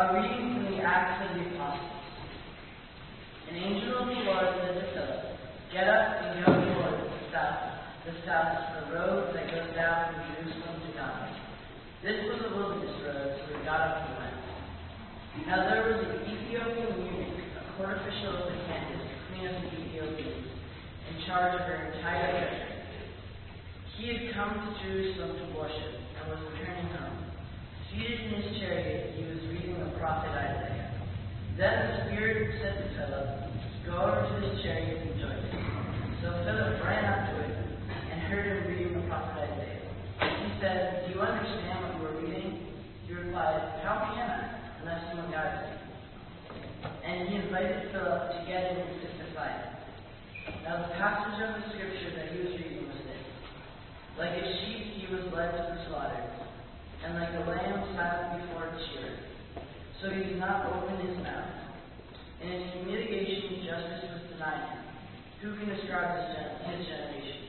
A reading from the Acts of the Apostles. An angel of the Lord said to Philip, Get up and go toward the south, the south to the road that goes down from Jerusalem to Gaza. This was a wilderness road, so we got up and went. Now there was an Ethiopian eunuch, a court official of the Candace, queen of the Ethiopians, in charge of her entire treasury. He had come to Jerusalem to worship and was returning home. Seated in his chariot, he was reading the prophet Isaiah. Then the Spirit said to Philip, Go over to his chariot and join it. So Philip ran up to it and heard him reading the prophet Isaiah. He said, Do you understand what you are reading? He replied, How can I, unless someone guides me? And he invited Philip to get in and sit beside him. Now the passage of the scripture that he was reading was this. Like a sheep he was led to the slaughter, and like a lamb silent before its shearer. So he did not open his mouth. In his humiliation justice was denied him. Who can describe his, gen- his generation?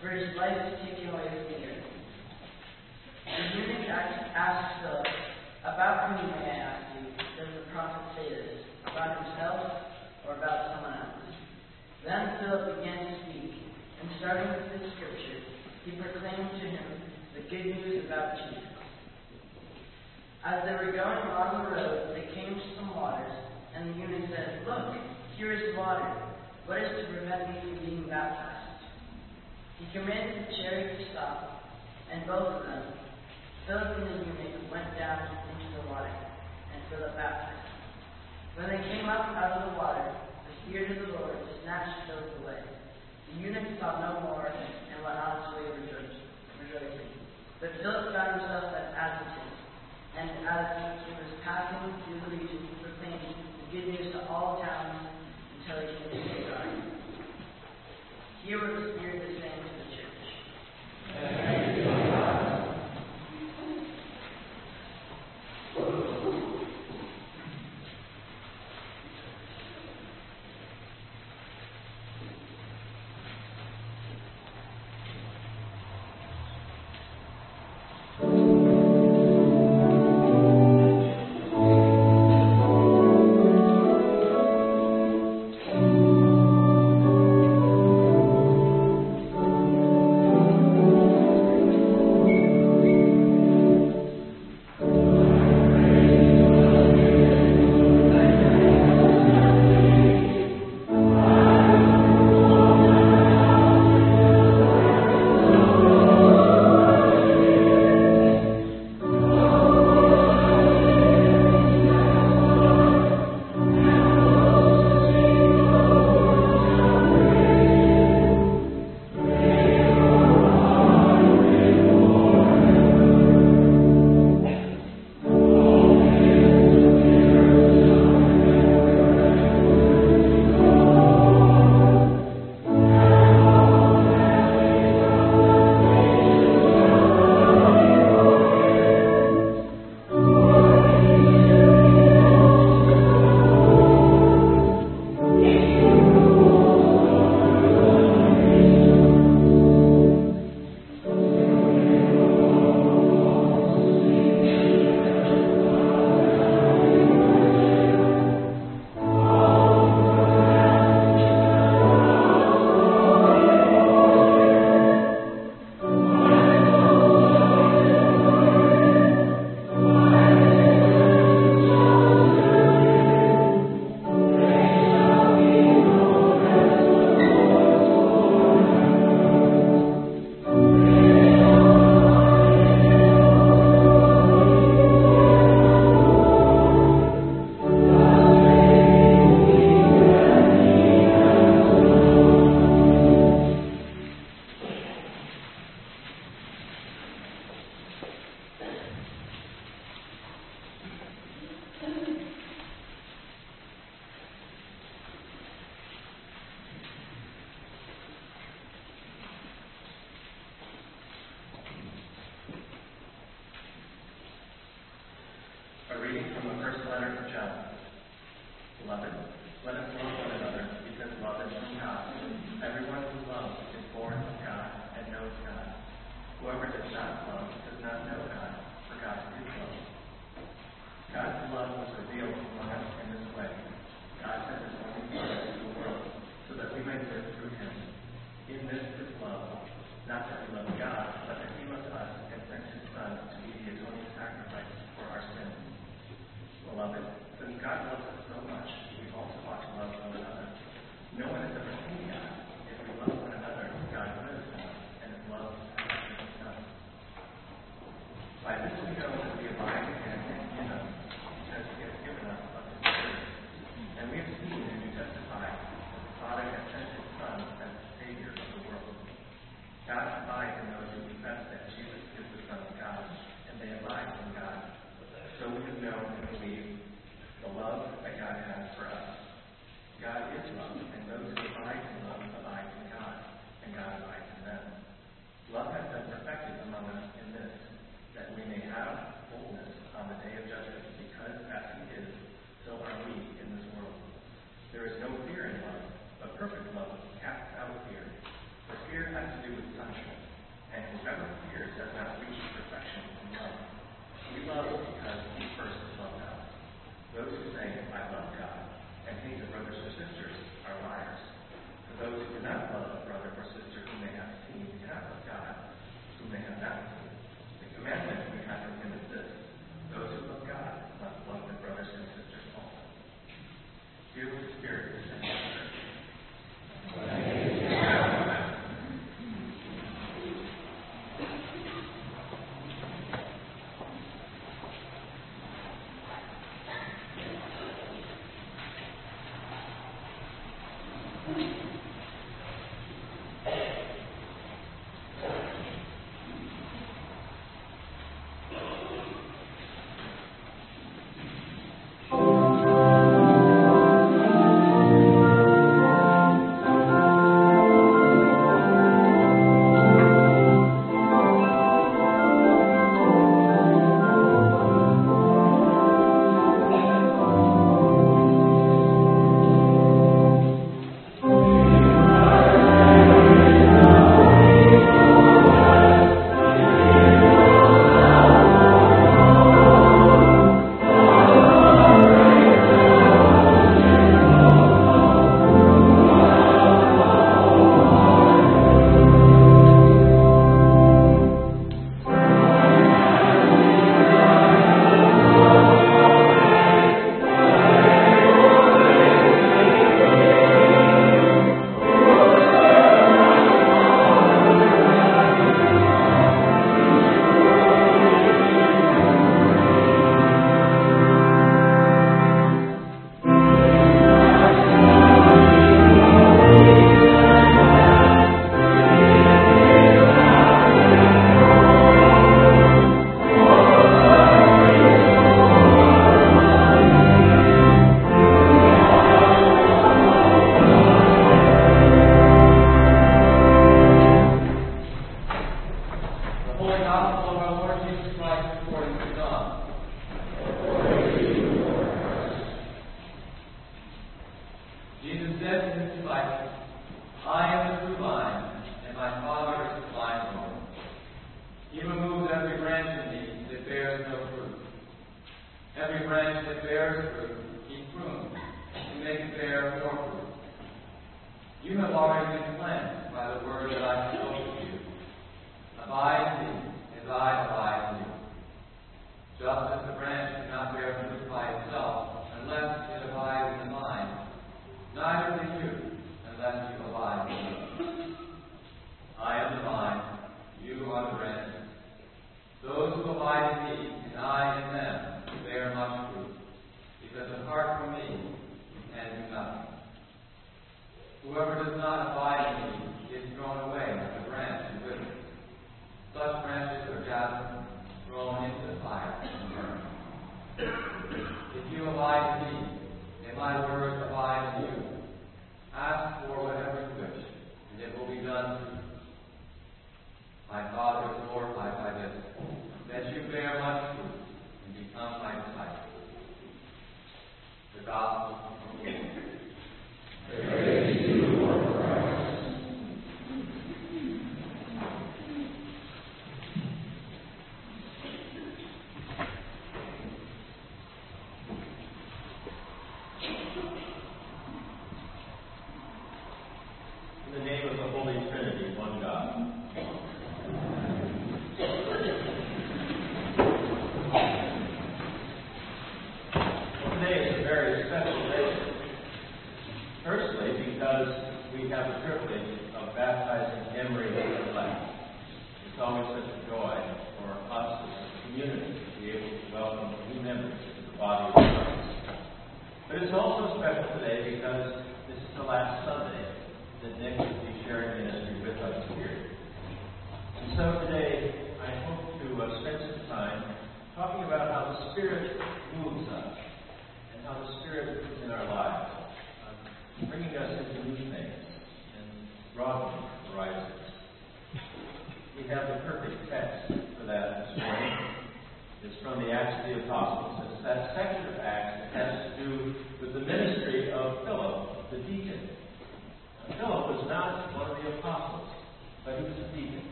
For his life is taken away from the earth. The eunuch asked asked Philip, About whom, may I ask you, does the prophet say this? About himself or about someone else? Then Philip began to speak, and starting with this scripture, he proclaimed to him the good news about Jesus. As they were going along the road, they came to some waters, and the eunuch said, Look, here is water. What is to prevent me from being baptized? He commanded the chariot to stop, and both of them, Philip and the eunuch, went down into the water, and Philip baptized. When they came up out of the water, the Spirit of the Lord snatched Philip away. The eunuch saw no more and went on his way rejoicing. But Philip found himself at Azotus, and as he was passing through the region, he proclaimed the good news to all towns until he came to Caesarea. Hear what the Spirit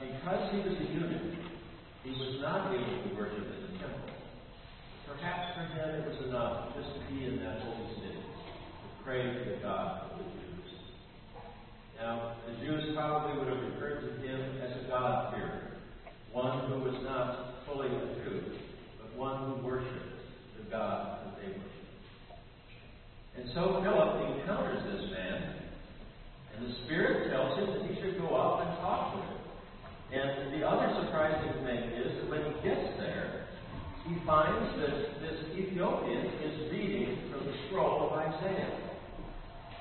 because he was a eunuch, he was not able to worship in the temple. Perhaps for him it was enough just to be in that holy city, to pray to the God of the Jews. Now, the Jews probably would have referred to him as a God-fearer, one who was not fully a Jew, but one who worshipped the God that they worshipped. And so Philip encounters this man, and the Spirit tells him that he should go up and talk to him. And the other surprising thing is that when he gets there, he finds that this Ethiopian is reading from the scroll of Isaiah.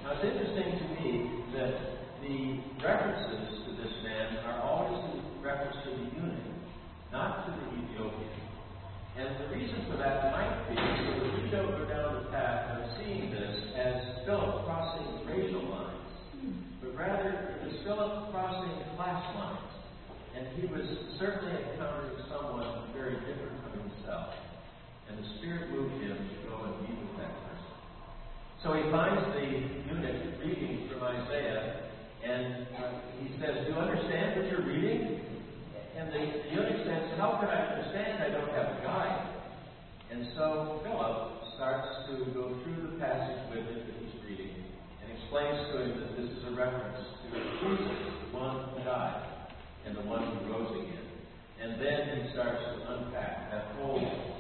Now it's interesting to me that the references to this man are always in reference to the eunuch, not to the Ethiopian. And the reason for that might be that we don't go down the path of seeing this as Philip crossing racial lines, but rather it Philip crossing class lines. And he was certainly encountering someone very different from himself. And the Spirit moved him to go and meet with that person. So he finds the eunuch reading from Isaiah, and uh, he says, Do you understand what you're reading? And the, the eunuch says, How could I understand? I don't have a guide. And so Philip starts to go through the passage with him that he's reading and explains to him that this is a reference to Jesus, the one who died and the one who rose again. And then he starts to unpack that whole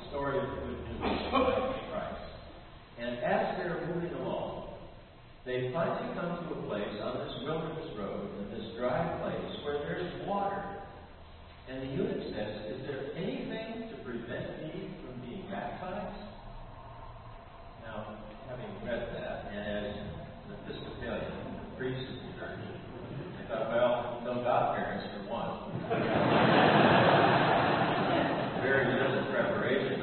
story of the good news of Christ. And as they're moving along, they finally come to a place on this wilderness road, in this dry place, where there's water. And the eunuch says, Is there anything to prevent me from being baptized? Now, having read that, and as an Episcopalian, the priest of the church, I thought, well, no godparents for one. Very little preparation.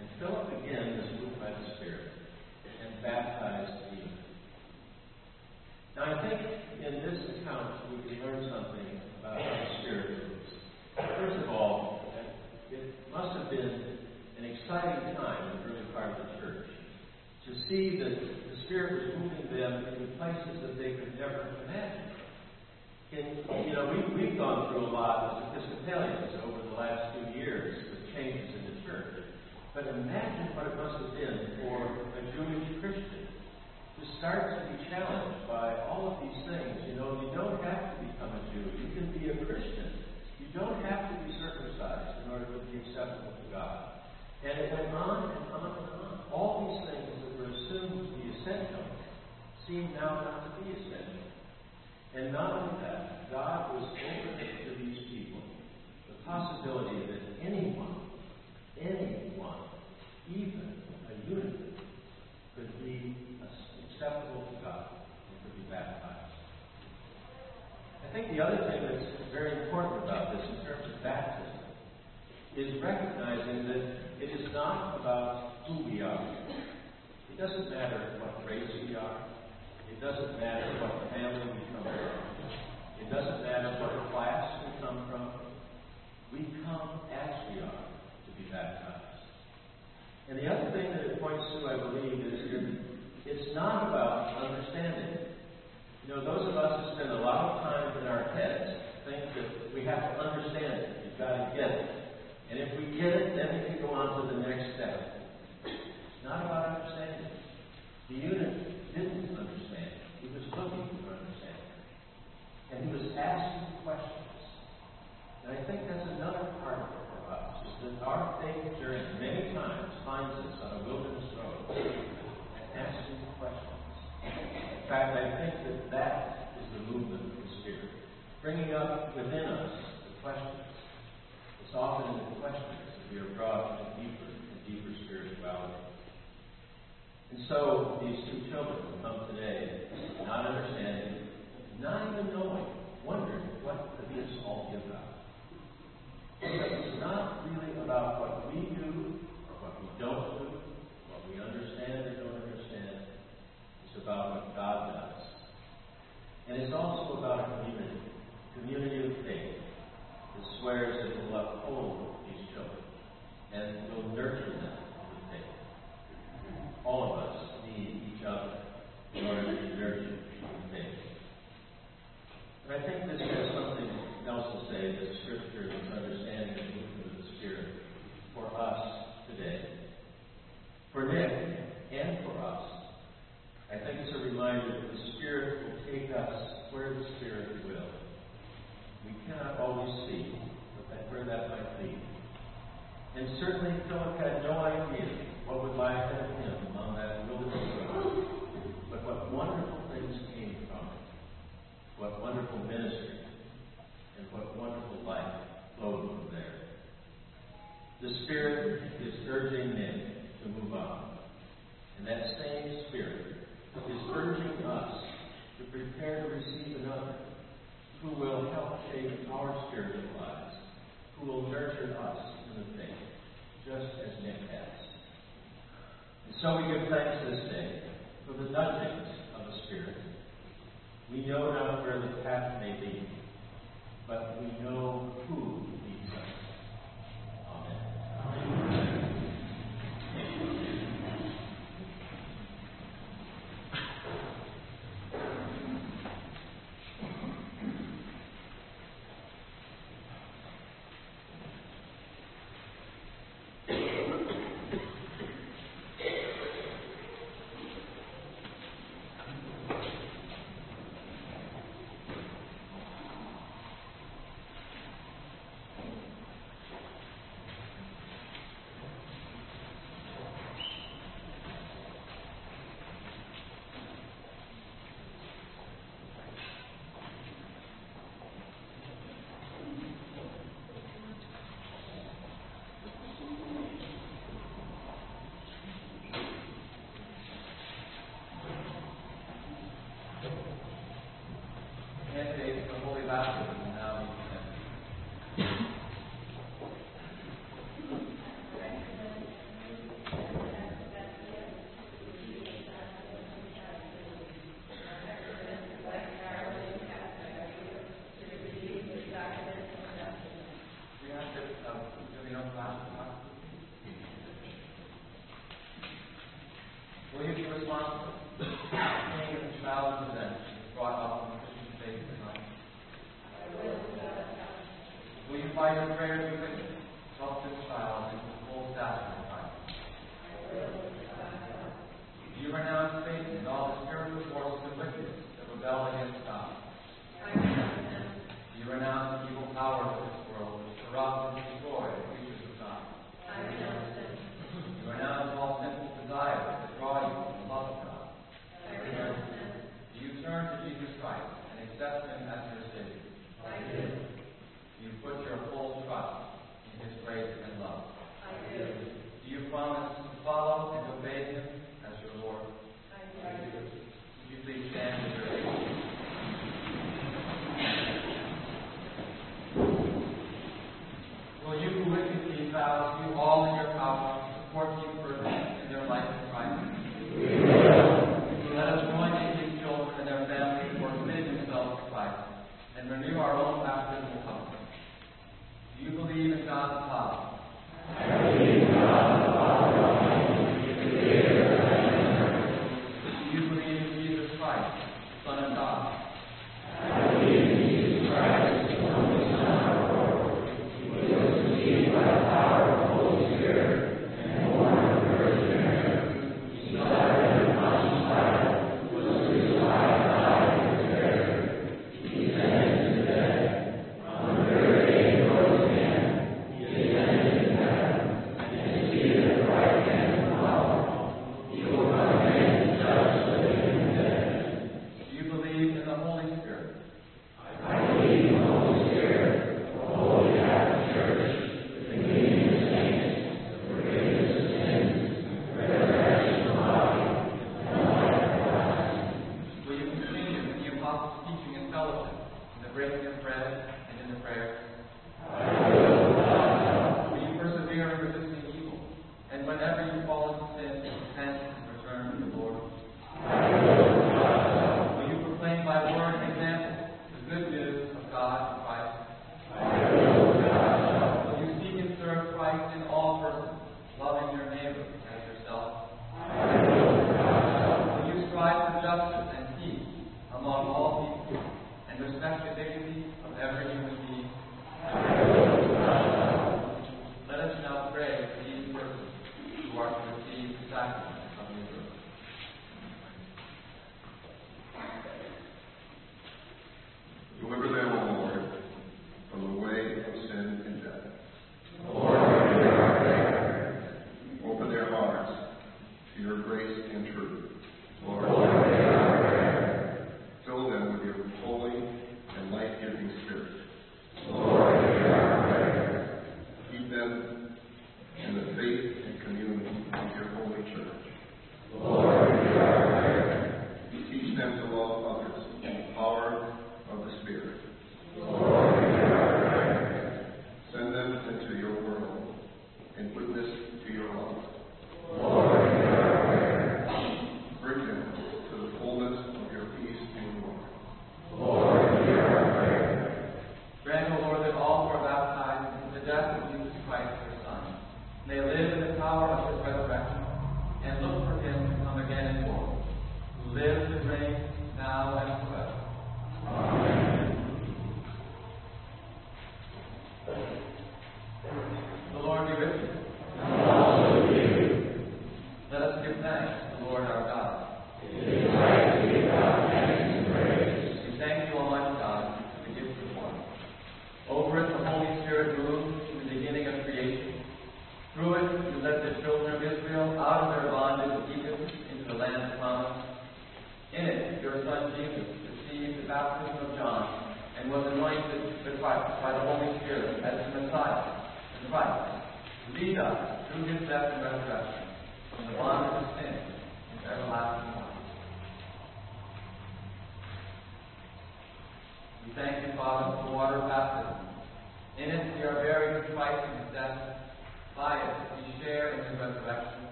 and Philip again was moved by the Spirit and baptized Stephen. Now, I think in this account we can learn something about how the Spirit moves. First of all, it must have been an exciting time in the early part of the church to see that the Spirit was moving them into places that they could never imagine. In, you know, we, we've gone through a lot as Episcopalians over the last few years with changes in the church. But imagine what it must have been for a Jewish Christian to start to be challenged by all of these things. You know, you don't have to become a Jew. You can be a Christian. You don't have to be circumcised in order to be acceptable to God. And it went on and on and on. All these things that were assumed to be essential seem now not to be essential. And not only that, God was opening to these people the possibility that anyone, anyone, even a eunuch, could be acceptable to God and could be baptized. I think the other thing that's very important about this in terms of baptism is recognizing that it is not about who we are. It doesn't matter what race we are. It doesn't matter what family we come from. It doesn't matter what class we come from. We come as we are to be baptized. And the other thing that it points to, I believe, is that it's not about understanding. You know, those of us who spend a lot of time in our heads think that we have to understand it. You've got to get it. And if we get it, then we can go on to the next step. It's not about understanding. The eunuch didn't understand. He was looking for understanding. And he was asking questions. And I think that's another part for us, is that our faith journey many times finds us on a wilderness road and asking questions. In fact, I think that that is the movement of the Spirit, bringing up within us the questions. It's often in the questions that we are brought to deeper and deeper spirituality. And so these two children will come today, not understanding, not even knowing, wondering what could this all be about. It's not really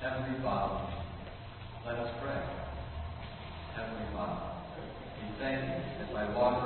Heavenly Father, let us pray. Heavenly Father, we thank you that by walking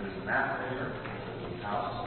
there's a map there, a house,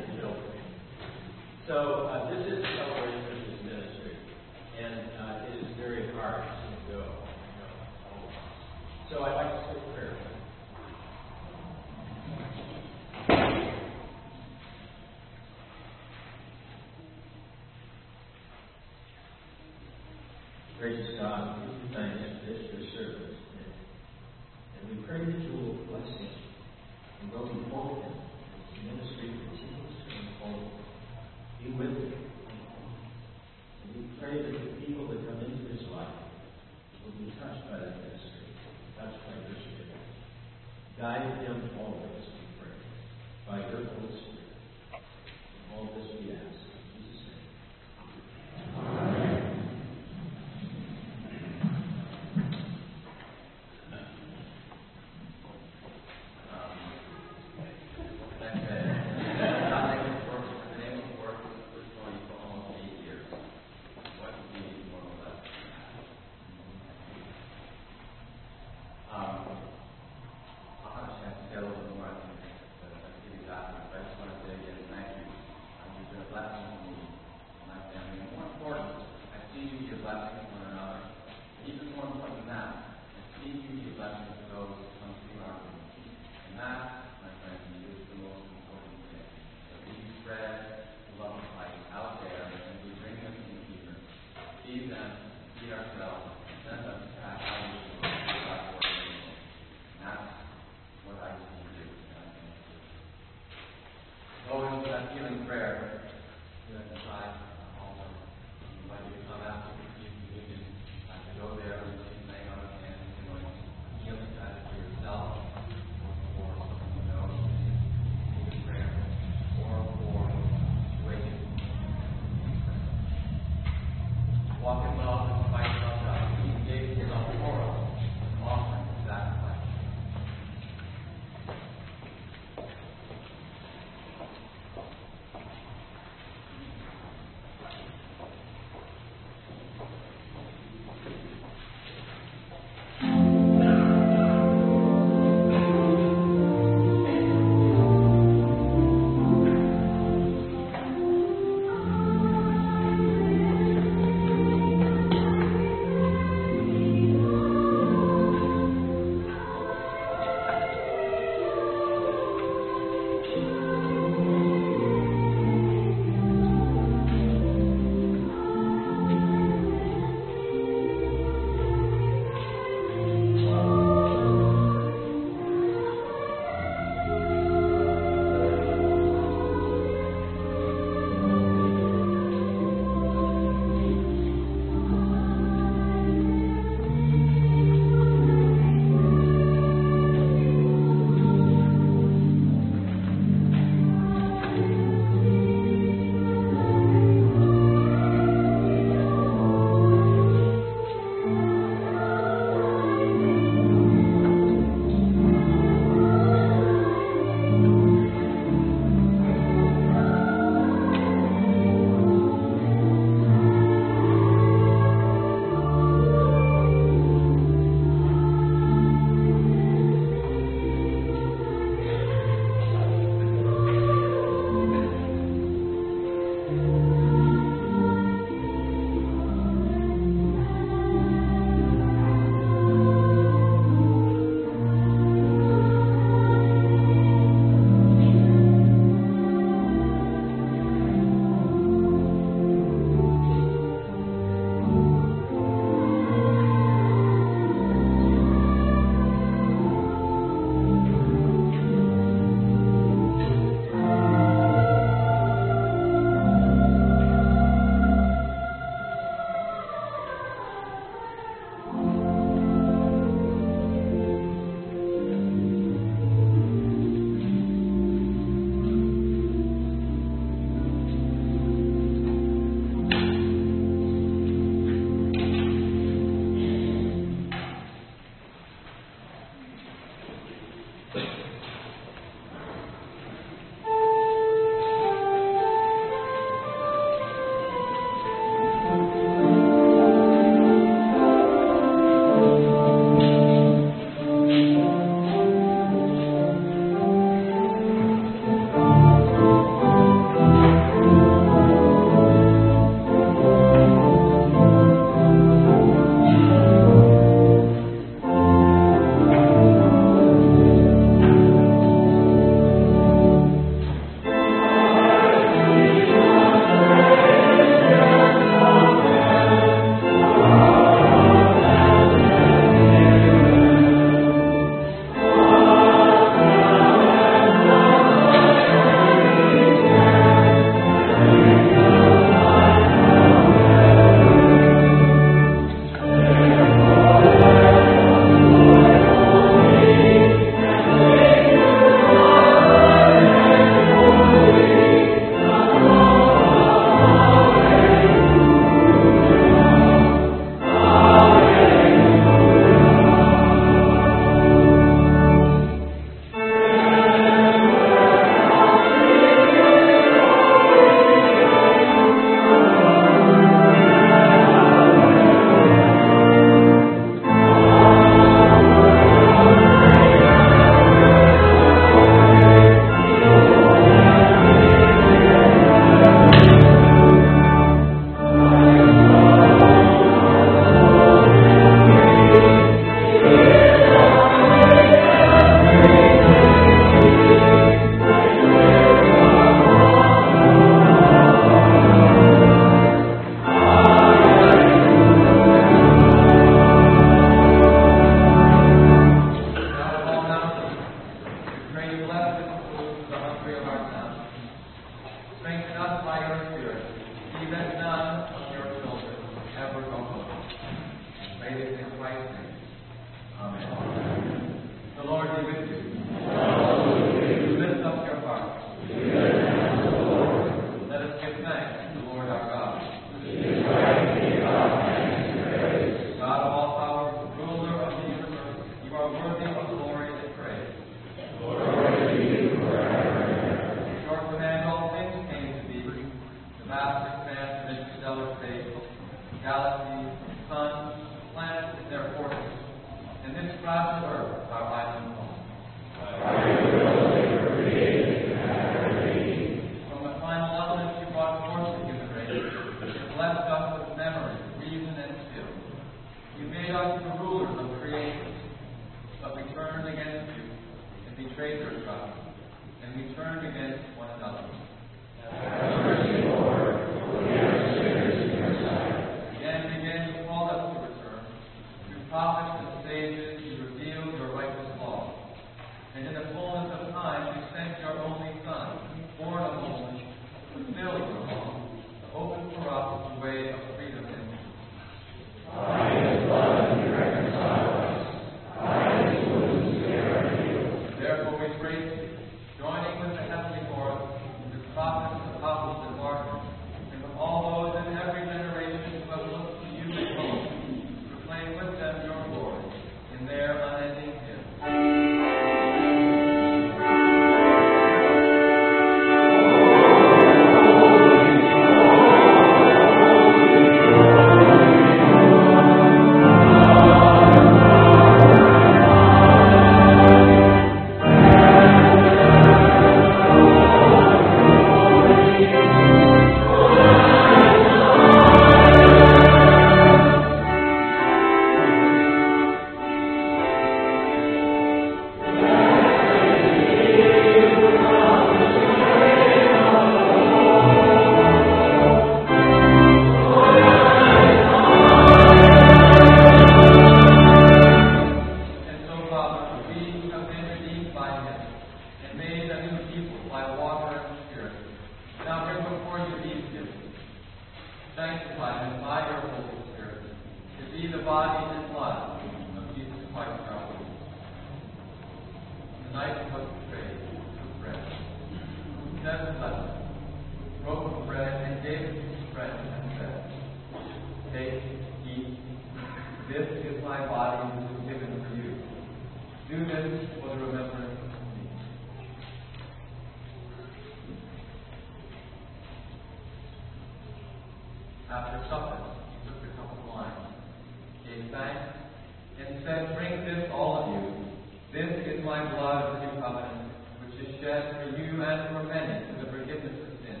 blood of the new covenant, which is shed for you and for many for the forgiveness of sins.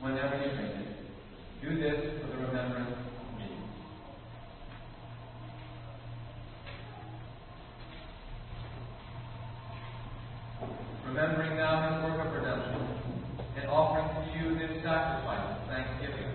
Whenever you drink it, do this for the remembrance of me. Remembering now his work of redemption, and offering to you this sacrifice of thanksgiving.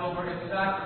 Our Passover,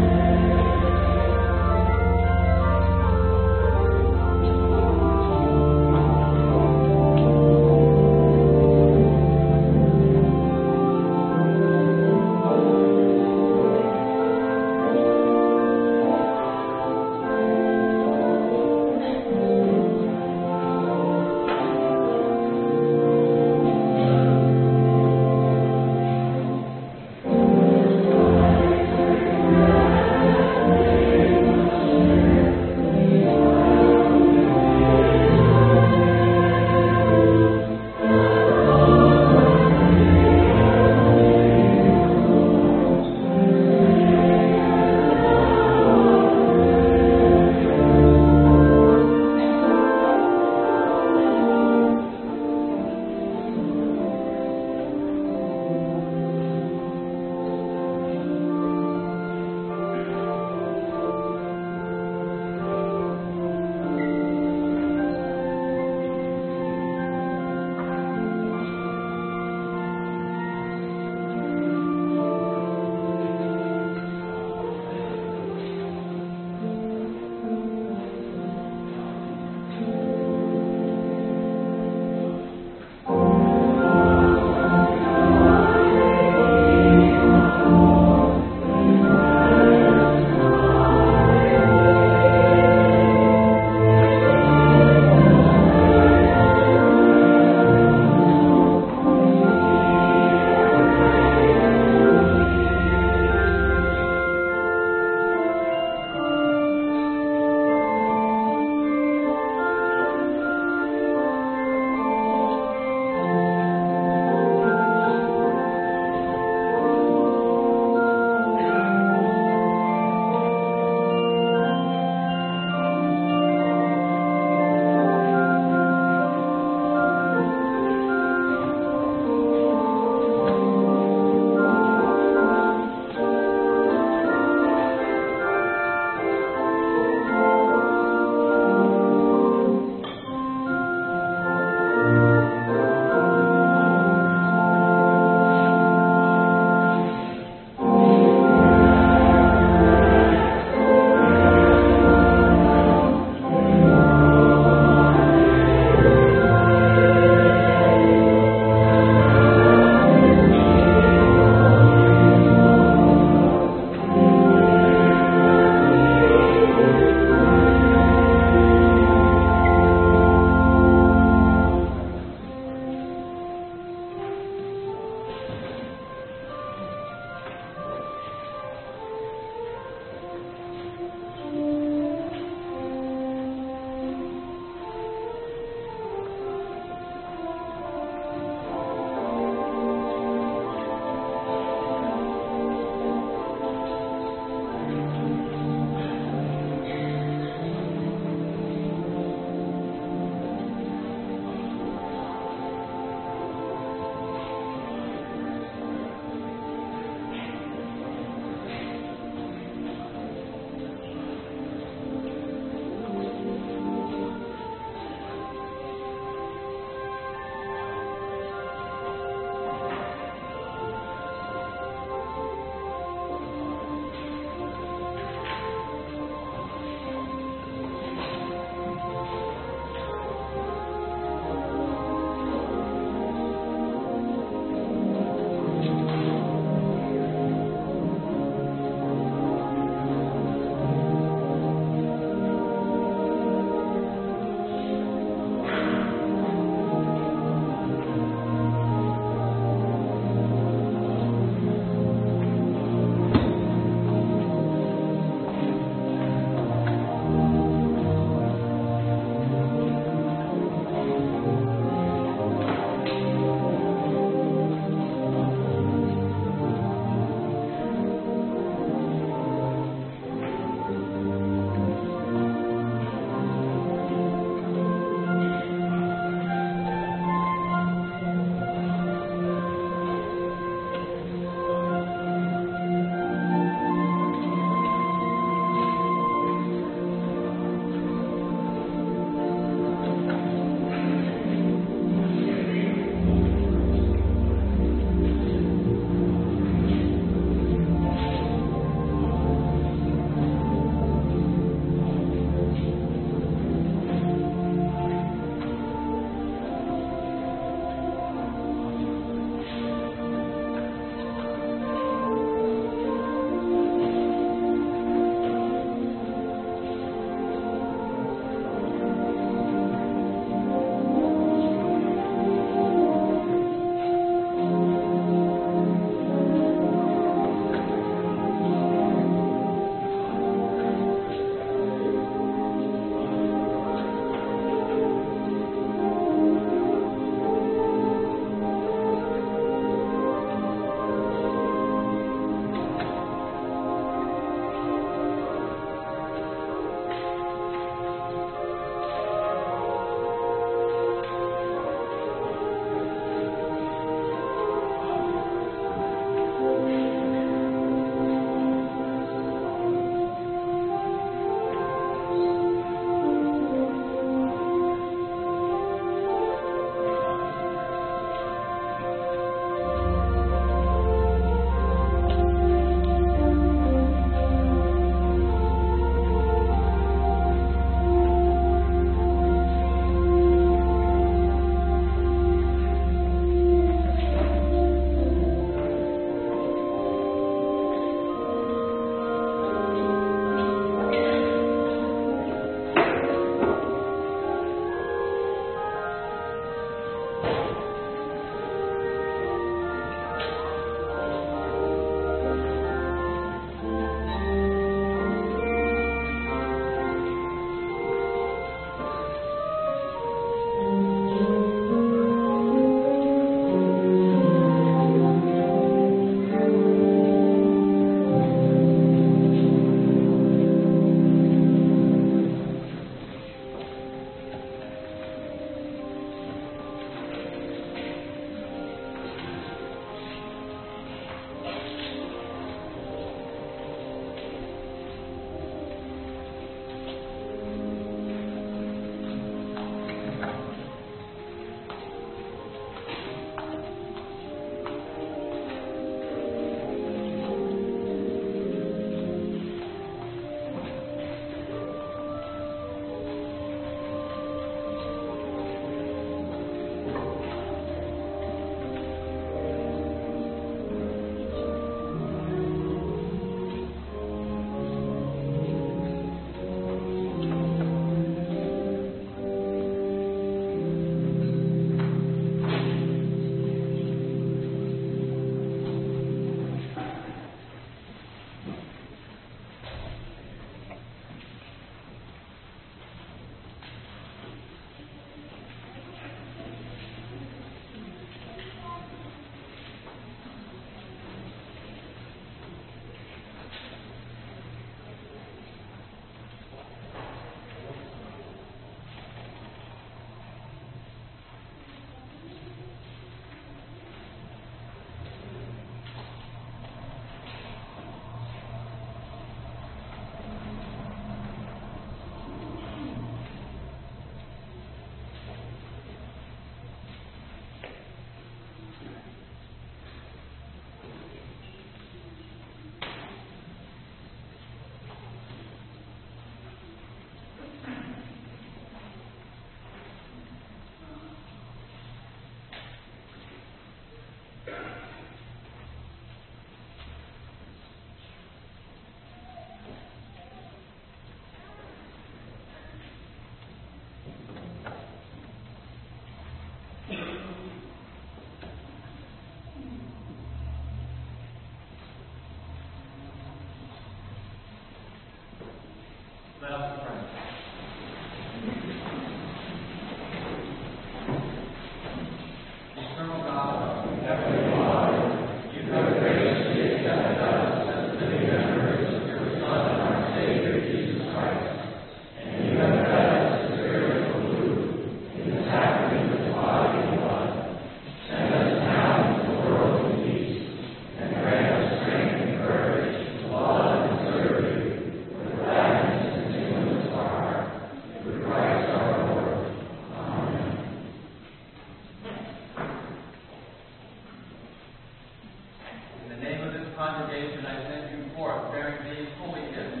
congregation I sent you forth, bearing these holy gifts,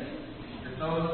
that those